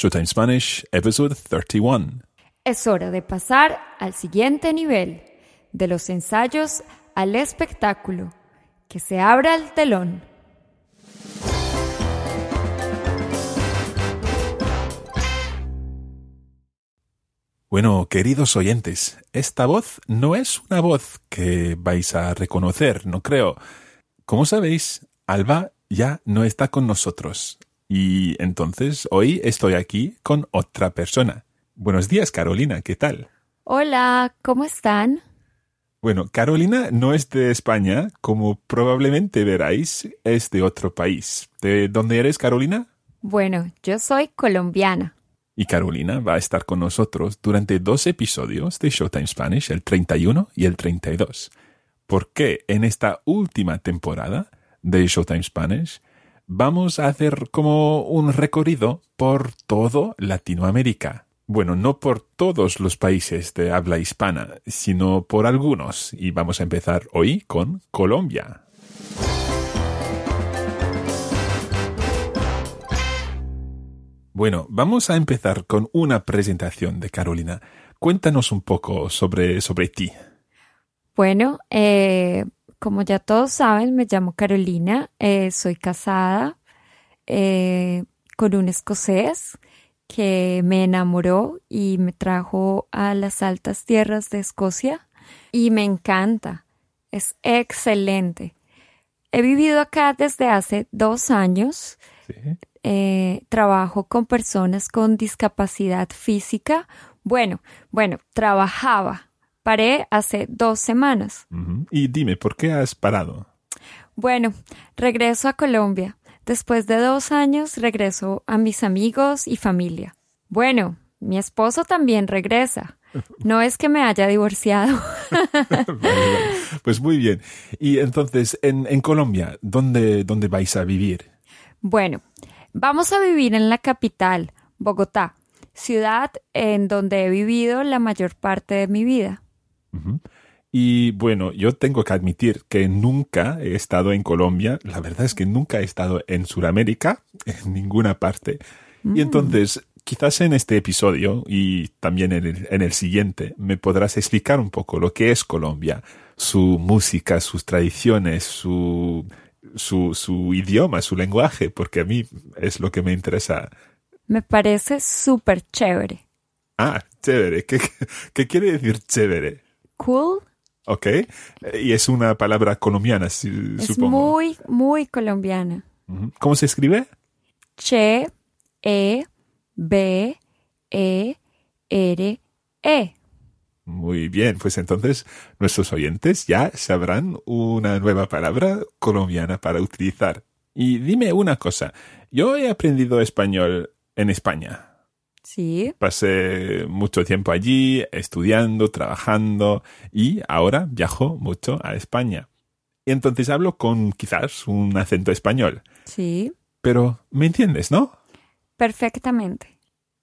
Showtime Spanish, episode 31. Es hora de pasar al siguiente nivel, de los ensayos al espectáculo. Que se abra el telón. Bueno, queridos oyentes, esta voz no es una voz que vais a reconocer, no creo. Como sabéis, Alba ya no está con nosotros. Y entonces hoy estoy aquí con otra persona. Buenos días, Carolina, ¿qué tal? Hola, ¿cómo están? Bueno, Carolina no es de España, como probablemente veráis, es de otro país. ¿De dónde eres, Carolina? Bueno, yo soy colombiana. Y Carolina va a estar con nosotros durante dos episodios de Showtime Spanish, el 31 y el 32. Porque en esta última temporada de Showtime Spanish vamos a hacer como un recorrido por todo Latinoamérica. Bueno, no por todos los países de habla hispana, sino por algunos. Y vamos a empezar hoy con Colombia. Bueno, vamos a empezar con una presentación de Carolina. Cuéntanos un poco sobre, sobre ti. Bueno, eh, como ya todos saben, me llamo Carolina, eh, soy casada eh, con un escocés que me enamoró y me trajo a las altas tierras de Escocia y me encanta, es excelente. He vivido acá desde hace dos años. Sí. Eh, trabajo con personas con discapacidad física. Bueno, bueno, trabajaba. Paré hace dos semanas. Y dime, ¿por qué has parado? Bueno, regreso a Colombia. Después de dos años regreso a mis amigos y familia. Bueno, mi esposo también regresa. No es que me haya divorciado. Pues muy bien. Y entonces, en, en Colombia, ¿dónde, ¿dónde vais a vivir? Bueno, vamos a vivir en la capital, Bogotá, ciudad en donde he vivido la mayor parte de mi vida. Y bueno, yo tengo que admitir que nunca he estado en Colombia. La verdad es que nunca he estado en Sudamérica, en ninguna parte. Y entonces, quizás en este episodio y también en el, en el siguiente, me podrás explicar un poco lo que es Colombia, su música, sus tradiciones, su, su, su idioma, su lenguaje, porque a mí es lo que me interesa. Me parece súper chévere. Ah, chévere. ¿Qué, qué quiere decir chévere? Cool. ¿Ok? Y es una palabra colombiana, si- Es supongo. muy, muy colombiana. ¿Cómo se escribe? Che, E, B, E, R, E. Muy bien, pues entonces nuestros oyentes ya sabrán una nueva palabra colombiana para utilizar. Y dime una cosa, yo he aprendido español en España. Sí. Pasé mucho tiempo allí estudiando, trabajando y ahora viajo mucho a España. Y entonces hablo con quizás un acento español. Sí. Pero, ¿me entiendes, no? Perfectamente.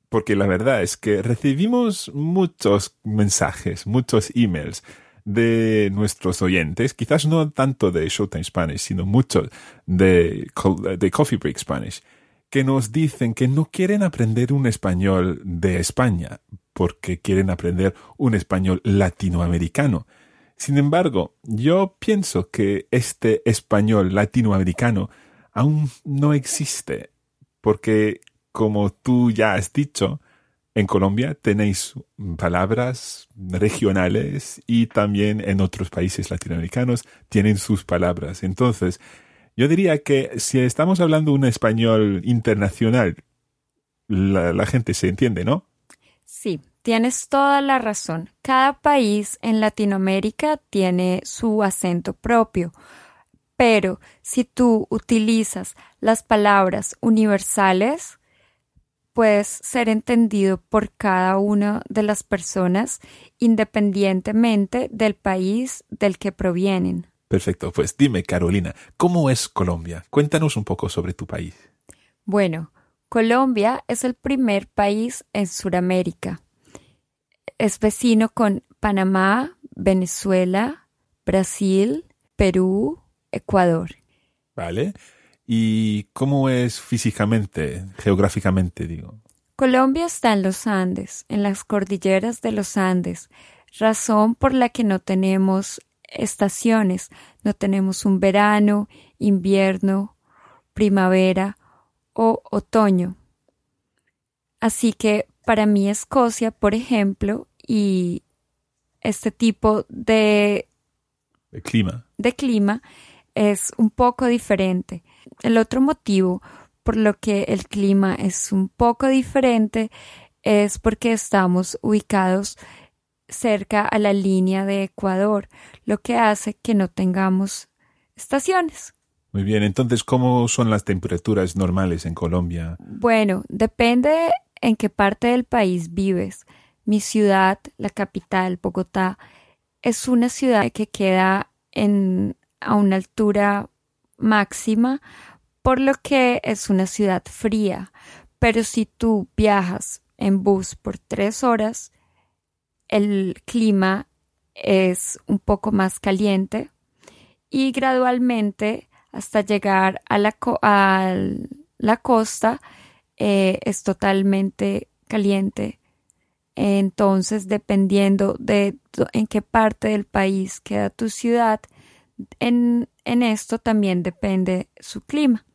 porque la verdad es que recibimos muchos mensajes, muchos emails de nuestros oyentes, quizás no tanto de Showtime Spanish, sino muchos de, de Coffee Break Spanish, que nos dicen que no quieren aprender un español de España, porque quieren aprender un español latinoamericano. Sin embargo, yo pienso que este español latinoamericano aún no existe, porque como tú ya has dicho, en Colombia tenéis palabras regionales y también en otros países latinoamericanos tienen sus palabras. Entonces, yo diría que si estamos hablando un español internacional, la, gente se entiende, ¿no? Sí, tienes toda la razón. Cada país en Latinoamérica tiene su acento propio. Pero si tú utilizas las palabras universales, puedes ser entendido por cada una de las personas independientemente del país del que provienen. Perfecto, pues dime, Carolina, ¿cómo es Colombia? Cuéntanos un poco sobre tu país. Bueno, Colombia es el primer país en Sudamérica. Es vecino con Panamá, Venezuela, Brasil, Perú, Ecuador. ¿Vale? ¿Y cómo es físicamente, geográficamente, digo? Colombia está en los Andes, en las cordilleras de los Andes, razón por la que no tenemos estaciones, no tenemos un verano, invierno, primavera o otoño. Así que para mí Escocia, por ejemplo, y este tipo de, clima. de clima es un poco diferente. El otro motivo por lo que el clima es un poco diferente es porque estamos ubicados cerca a la línea de Ecuador, lo que hace que no tengamos estaciones. Muy bien, entonces, ¿cómo son las temperaturas normales en Colombia? Bueno, depende en qué parte del país vives. Mi ciudad, la capital, Bogotá, es una ciudad que queda en, a una altura máxima, por lo que es una ciudad fría. Pero si tú viajas en bus por tres horas, el clima es un poco más caliente y gradualmente hasta llegar a la, la costa eh, es totalmente caliente. Entonces, dependiendo de en qué parte del país queda tu ciudad, en esto también depende su clima.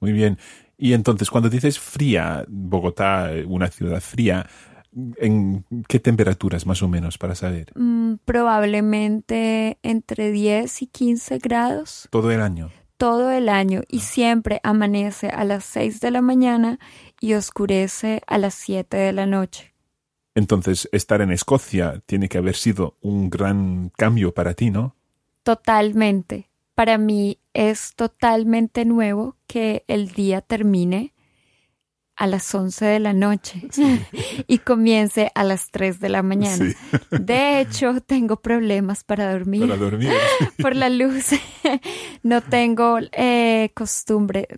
Muy bien. Y entonces, cuando dices fría, Bogotá, una ciudad fría, ¿En qué temperaturas más o menos para saber? Mm, probablemente entre 10 y 15 grados. ¿Todo el año? Todo el año y siempre amanece a las 6 de la mañana y oscurece a las 7 de la noche. Entonces, estar en Escocia tiene que haber sido un gran cambio para ti, ¿no? Totalmente. Para mí es totalmente nuevo que el día termine a las 11 de la noche y comience a las 3 de la mañana. De hecho, tengo problemas para dormir. Para dormir. Por la luz. no tengo eh, costumbre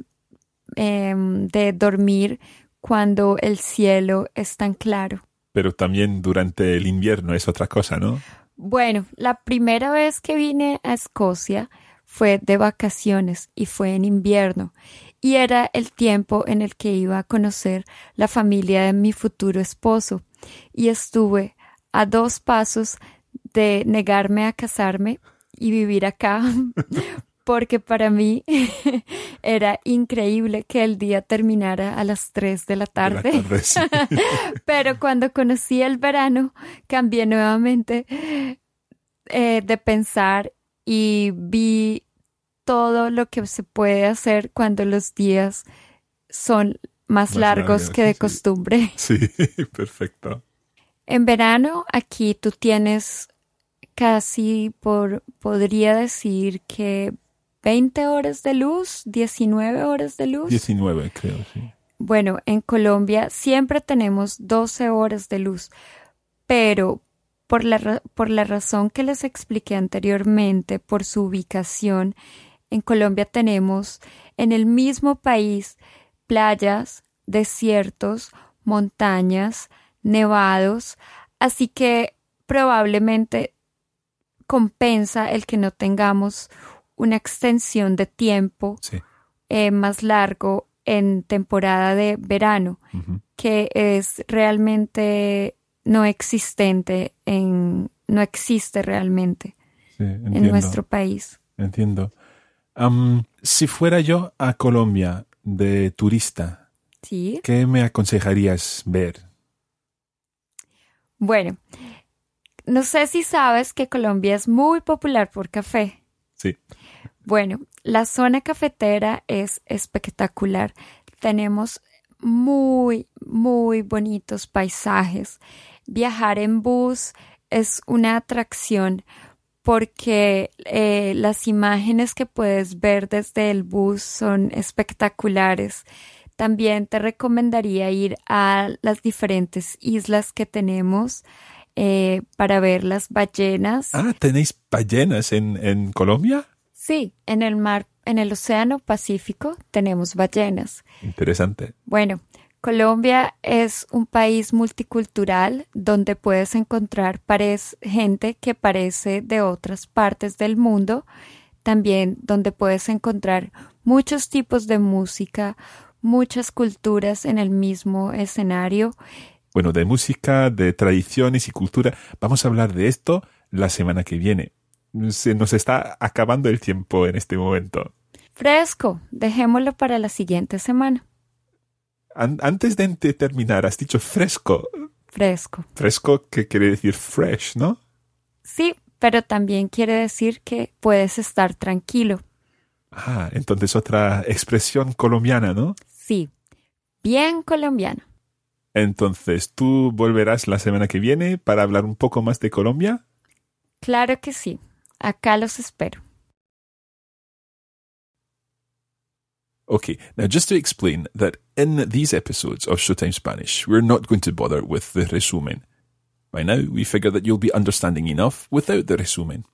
em, de dormir cuando el cielo es tan claro. Pero también durante el invierno es otra cosa, ¿no? Bueno, la primera vez que vine a Escocia fue de vacaciones y fue en invierno y era el tiempo en el que iba a conocer la familia de mi futuro esposo, y estuve a dos pasos de negarme a casarme y vivir acá, porque para mí era increíble que el día terminara a las tres de la tarde. Pero cuando conocí el verano, cambié nuevamente eh, de pensar y vi todo lo que se puede hacer cuando los días son más, largos que de costumbre. Sí, perfecto. En verano aquí tú tienes casi por, podría decir que 20 horas de luz, 19 horas de luz. 19 creo, sí. Bueno, en Colombia siempre tenemos 12 horas de luz, pero por la, por la razón que les expliqué anteriormente, por su ubicación, en Colombia tenemos en el mismo país playas, desiertos, montañas, nevados, así que probablemente compensa el que no tengamos una extensión de tiempo eh, más largo en temporada de verano, que es realmente no existente en, no existe realmente en nuestro país. Entiendo si fuera yo a Colombia de turista, ¿qué me aconsejarías ver? Bueno, no sé si sabes que Colombia es muy popular por café. Sí. Bueno, la zona cafetera es espectacular. Tenemos muy, muy bonitos paisajes. Viajar en bus es una atracción porque eh, las imágenes que puedes ver desde el bus son espectaculares. También te recomendaría ir a las diferentes islas que tenemos eh, para ver las ballenas. Ah, ¿tenéis ballenas en, en Colombia? Sí, en el mar, en el Océano Pacífico tenemos ballenas. Interesante. Bueno, Colombia es un país multicultural donde puedes encontrar gente que parece de otras partes del mundo, también donde puedes encontrar muchos tipos de música, muchas culturas en el mismo escenario. Bueno, de música, de tradiciones y cultura, vamos a hablar de esto la semana que viene. Se nos está acabando el tiempo en este momento. Fresco, dejémoslo para la siguiente semana. Antes de terminar, has dicho fresco. Fresco. Fresco que quiere decir fresh, ¿no? Sí, pero también quiere decir que puedes estar tranquilo. Ah, entonces otra expresión colombiana, ¿no? Sí, bien colombiana. Entonces, ¿tú volverás la semana que viene para hablar un poco más de Colombia? Claro que sí. Acá los espero. Okay, now just to explain that in these episodes of Showtime Spanish, we're not going to bother with the resumen. By now, we figure that you'll be understanding enough without the resumen.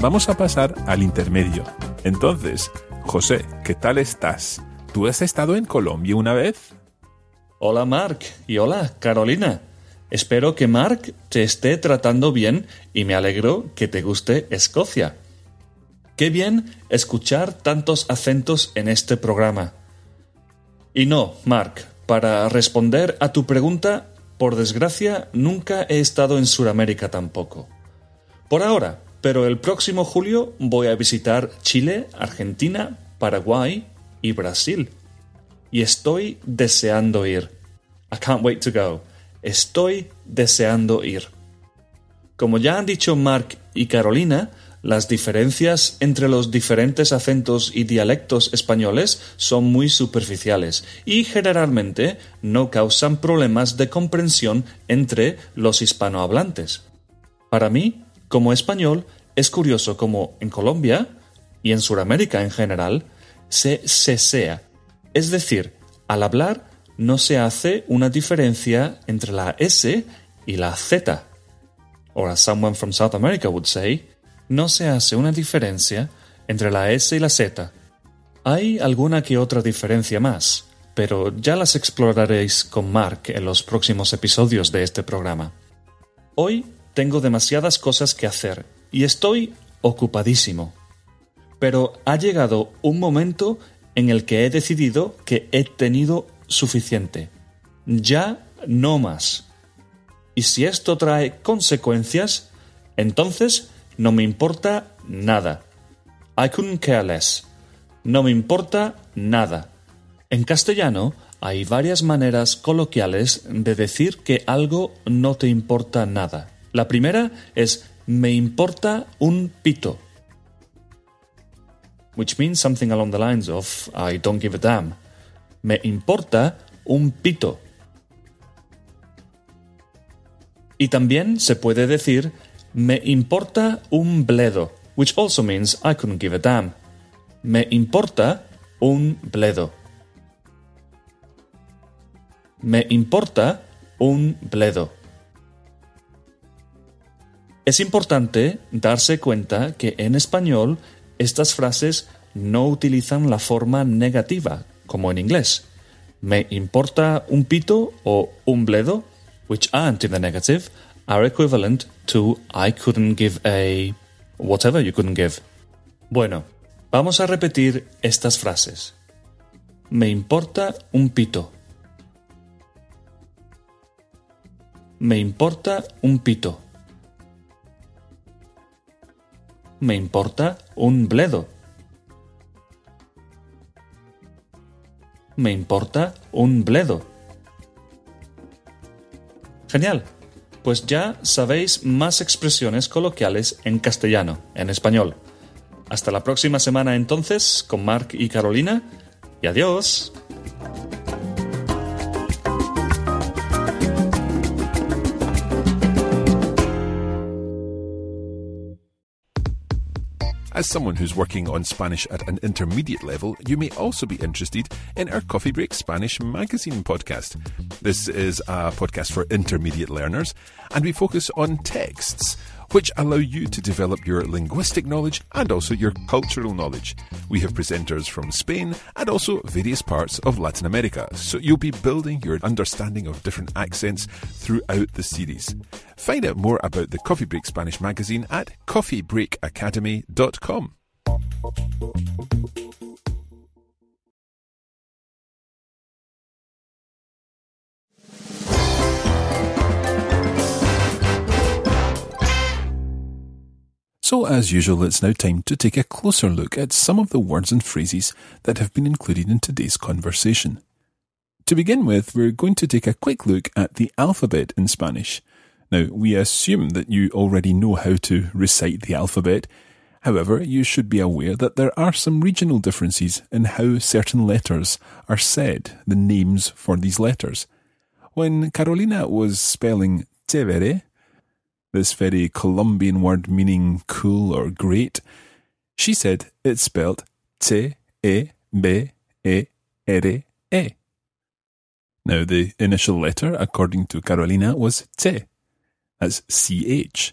Vamos a pasar al intermedio. Entonces, José, ¿qué tal estás? ¿Tú has estado en Colombia una vez? Hola Mark y hola Carolina. Espero que Mark te esté tratando bien y me alegro que te guste Escocia. Qué bien escuchar tantos acentos en este programa. Y no, Mark, para responder a tu pregunta, por desgracia, nunca he estado en Sudamérica tampoco. Por ahora, pero el próximo julio voy a visitar Chile, Argentina, Paraguay y Brasil. Y estoy deseando ir. I can't wait to go. Estoy deseando ir. Como ya han dicho Mark y Carolina, las diferencias entre los diferentes acentos y dialectos españoles son muy superficiales y generalmente no causan problemas de comprensión entre los hispanohablantes. Para mí, como español, es curioso cómo en Colombia y en Sudamérica en general se sesea, es decir, al hablar no se hace una diferencia entre la S y la Z. Or as someone from South America would say, no se hace una diferencia entre la S y la Z. Hay alguna que otra diferencia más, pero ya las exploraréis con Mark en los próximos episodios de este programa. Hoy tengo demasiadas cosas que hacer y estoy ocupadísimo. Pero ha llegado un momento en el que he decidido que he tenido suficiente. Ya no más. Y si esto trae consecuencias, entonces no me importa nada. I couldn't care less. No me importa nada. En castellano hay varias maneras coloquiales de decir que algo no te importa nada. La primera es me importa un pito, which means something along the lines of I don't give a damn. Me importa un pito. Y también se puede decir me importa un bledo, which also means I couldn't give a damn. Me importa un bledo. Me importa un bledo. Es importante darse cuenta que en español estas frases no utilizan la forma negativa, como en inglés. Me importa un pito o un bledo, which aren't in the negative, are equivalent to I couldn't give a whatever you couldn't give. Bueno, vamos a repetir estas frases. Me importa un pito. Me importa un pito. me importa un bledo. Me importa un bledo. Genial. Pues ya sabéis más expresiones coloquiales en castellano, en español. Hasta la próxima semana entonces con Mark y Carolina y adiós. As someone who's working on Spanish at an intermediate level, you may also be interested in our Coffee Break Spanish magazine podcast. This is a podcast for intermediate learners, and we focus on texts which allow you to develop your linguistic knowledge and also your cultural knowledge. We have presenters from Spain and also various parts of Latin America, so you'll be building your understanding of different accents throughout the series. Find out more about the Coffee Break Spanish magazine at coffeebreakacademy.com. So, as usual, it's now time to take a closer look at some of the words and phrases that have been included in today's conversation. To begin with, we're going to take a quick look at the alphabet in Spanish. Now, we assume that you already know how to recite the alphabet. However, you should be aware that there are some regional differences in how certain letters are said, the names for these letters. When Carolina was spelling chévere, this very Colombian word meaning cool or great, she said it's spelled T E B E R E. Now, the initial letter, according to Carolina, was T. That's CH.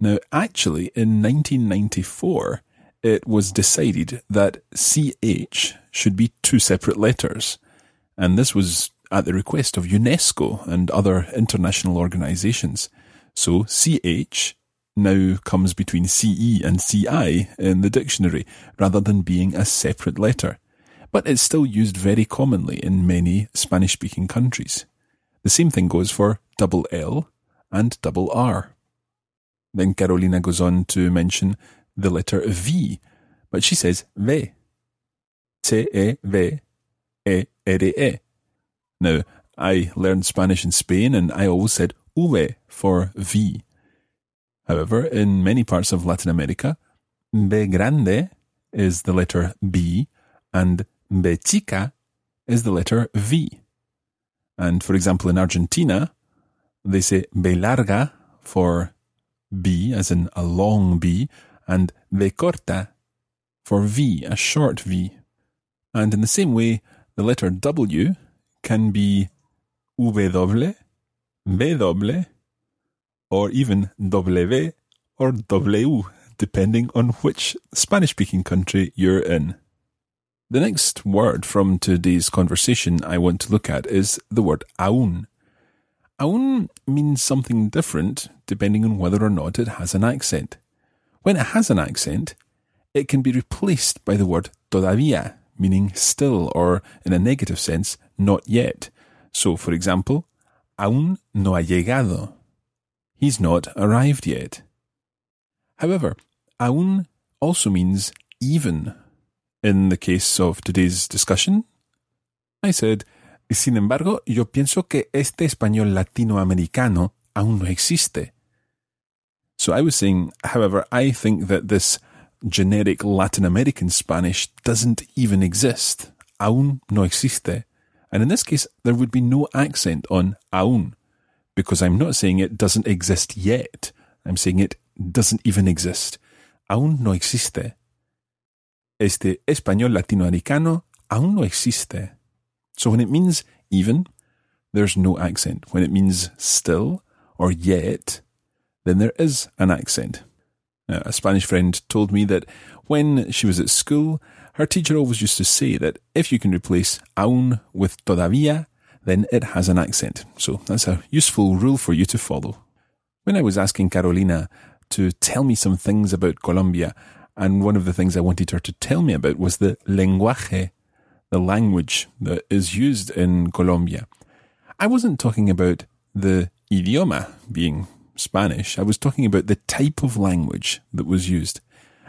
Now, actually, in 1994, it was decided that CH should be two separate letters. And this was at the request of UNESCO and other international organizations. So CH now comes between CE and CI in the dictionary rather than being a separate letter. But it's still used very commonly in many Spanish speaking countries. The same thing goes for double L and double R. Then Carolina goes on to mention the letter V, but she says V. T-E-V-E-R-E. -E. Now, I learned Spanish in Spain and I always said V for V. However, in many parts of Latin America, B grande is the letter B and B chica is the letter V. And for example, in Argentina, they say B larga for B, as in a long B, and B corta for V, a short V. And in the same way, the letter W can be W W, or even W or W, depending on which Spanish speaking country you're in. The next word from today's conversation I want to look at is the word aún. Aún means something different depending on whether or not it has an accent. When it has an accent, it can be replaced by the word todavía, meaning still or, in a negative sense, not yet. So, for example, aún no ha llegado. He's not arrived yet. However, aún also means even. In the case of today's discussion, I said, sin embargo, yo pienso que este español latinoamericano aún no existe. So I was saying, however, I think that this generic Latin American Spanish doesn't even exist. Aún no existe. And in this case, there would be no accent on aún, because I'm not saying it doesn't exist yet. I'm saying it doesn't even exist. Aún no existe. Este español latinoamericano aún no existe. So when it means even, there's no accent. When it means still or yet, then there is an accent. Now, a Spanish friend told me that when she was at school, her teacher always used to say that if you can replace aún with todavía, then it has an accent. So that's a useful rule for you to follow. When I was asking Carolina to tell me some things about Colombia, and one of the things I wanted her to tell me about was the lenguaje, the language that is used in Colombia. I wasn't talking about the idioma being Spanish. I was talking about the type of language that was used.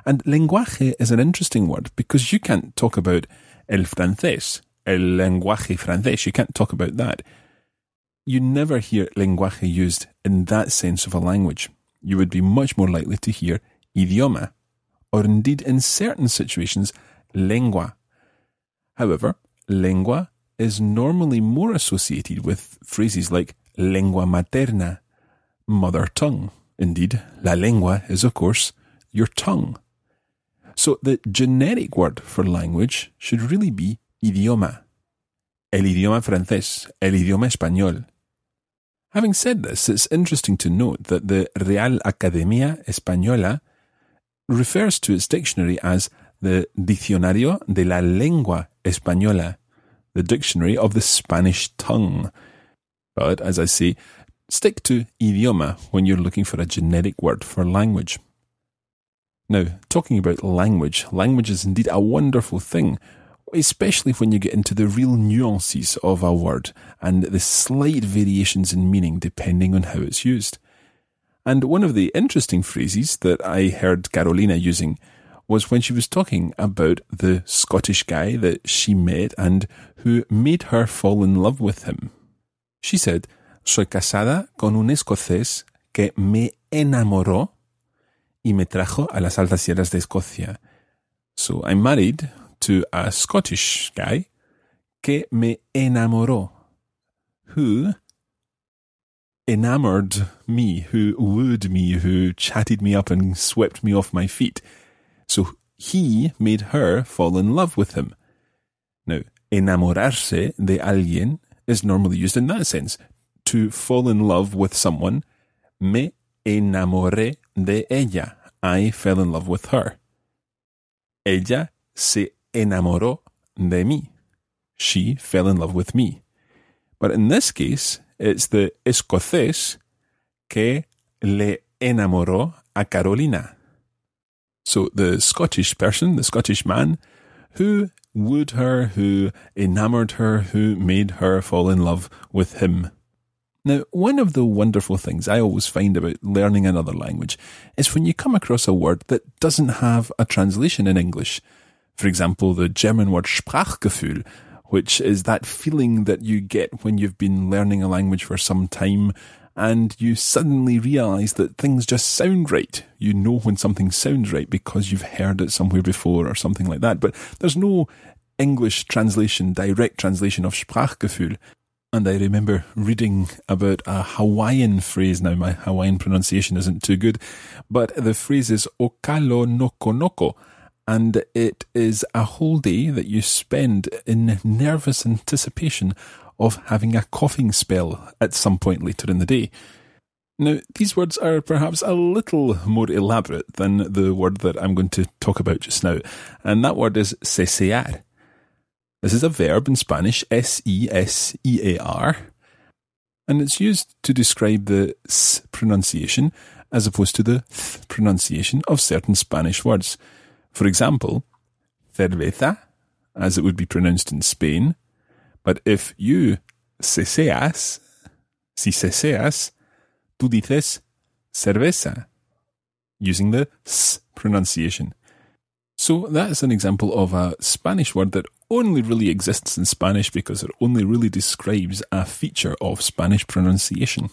And lenguaje is an interesting word because you can't talk about el francés, el lenguaje francés. You can't talk about that. You never hear lenguaje used in that sense of a language. You would be much more likely to hear idioma, or indeed in certain situations, lengua. However, lengua is normally more associated with phrases like lengua materna, mother tongue. Indeed, la lengua is, of course, your tongue. So the generic word for language should really be idioma. El idioma francés, el idioma español. Having said this, it's interesting to note that the Real Academia Española refers to its dictionary as the Diccionario de la Lengua Española, the dictionary of the Spanish tongue. But, as I say, stick to idioma when you're looking for a generic word for language. Now, talking about language, language is indeed a wonderful thing, especially when you get into the real nuances of a word and the slight variations in meaning depending on how it's used. And one of the interesting phrases that I heard Carolina using was when she was talking about the Scottish guy that she met and who made her fall in love with him. She said, Soy casada con un escocés que me enamoró y me trajo a las altas sierras de Escocia. So I'm married to a Scottish guy que me enamoró, who enamored me, who wooed me, who chatted me up and swept me off my feet. So he made her fall in love with him. Now, enamorarse de alguien is normally used in that sense. To fall in love with someone, me enamoré de ella. I fell in love with her. Ella se enamoró de mí. She fell in love with me. But in this case, it's the escocés que le enamoró a Carolina. So the Scottish person, the Scottish man, who wooed her, who enamored her, who made her fall in love with him. Now, one of the wonderful things I always find about learning another language is when you come across a word that doesn't have a translation in English. For example, the German word Sprachgefühl, which is that feeling that you get when you've been learning a language for some time and you suddenly realize that things just sound right. You know when something sounds right because you've heard it somewhere before or something like that. But there's no English translation, direct translation of Sprachgefühl. And I remember reading about a Hawaiian phrase. Now, my Hawaiian pronunciation isn't too good, but the phrase is okalo noko noko and it is a whole day that you spend in nervous anticipation of having a coughing spell at some point later in the day. Now, these words are perhaps a little more elaborate than the word that I'm going to talk about just now, and that word is cesear. This is a verb in Spanish, S E S E A R, and it's used to describe the s pronunciation as opposed to the th pronunciation of certain Spanish words. For example, cerveza, as it would be pronounced in Spain. But if you ceseas, si ceseas, tú dices cerveza, using the s pronunciation. So that's an example of a Spanish word that only really exists in Spanish because it only really describes a feature of Spanish pronunciation.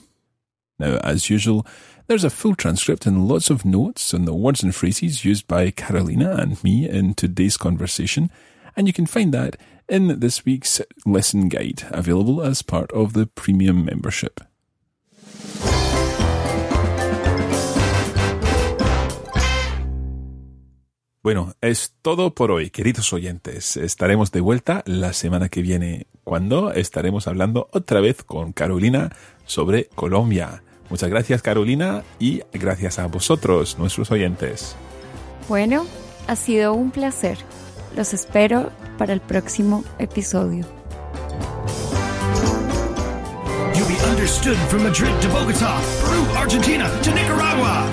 Now, as usual, there's a full transcript and lots of notes on the words and phrases used by Carolina and me in today's conversation, and you can find that in this week's lesson guide, available as part of the premium membership. Bueno, es todo por hoy, queridos oyentes. Estaremos de vuelta la semana que viene, cuando estaremos hablando otra vez con Carolina sobre Colombia. Muchas gracias Carolina y gracias a vosotros, nuestros oyentes. Bueno, ha sido un placer. Los espero para el próximo episodio. You'll be understood from Madrid to Bogota, Peru, Argentina to Nicaragua.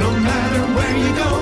No matter where you go,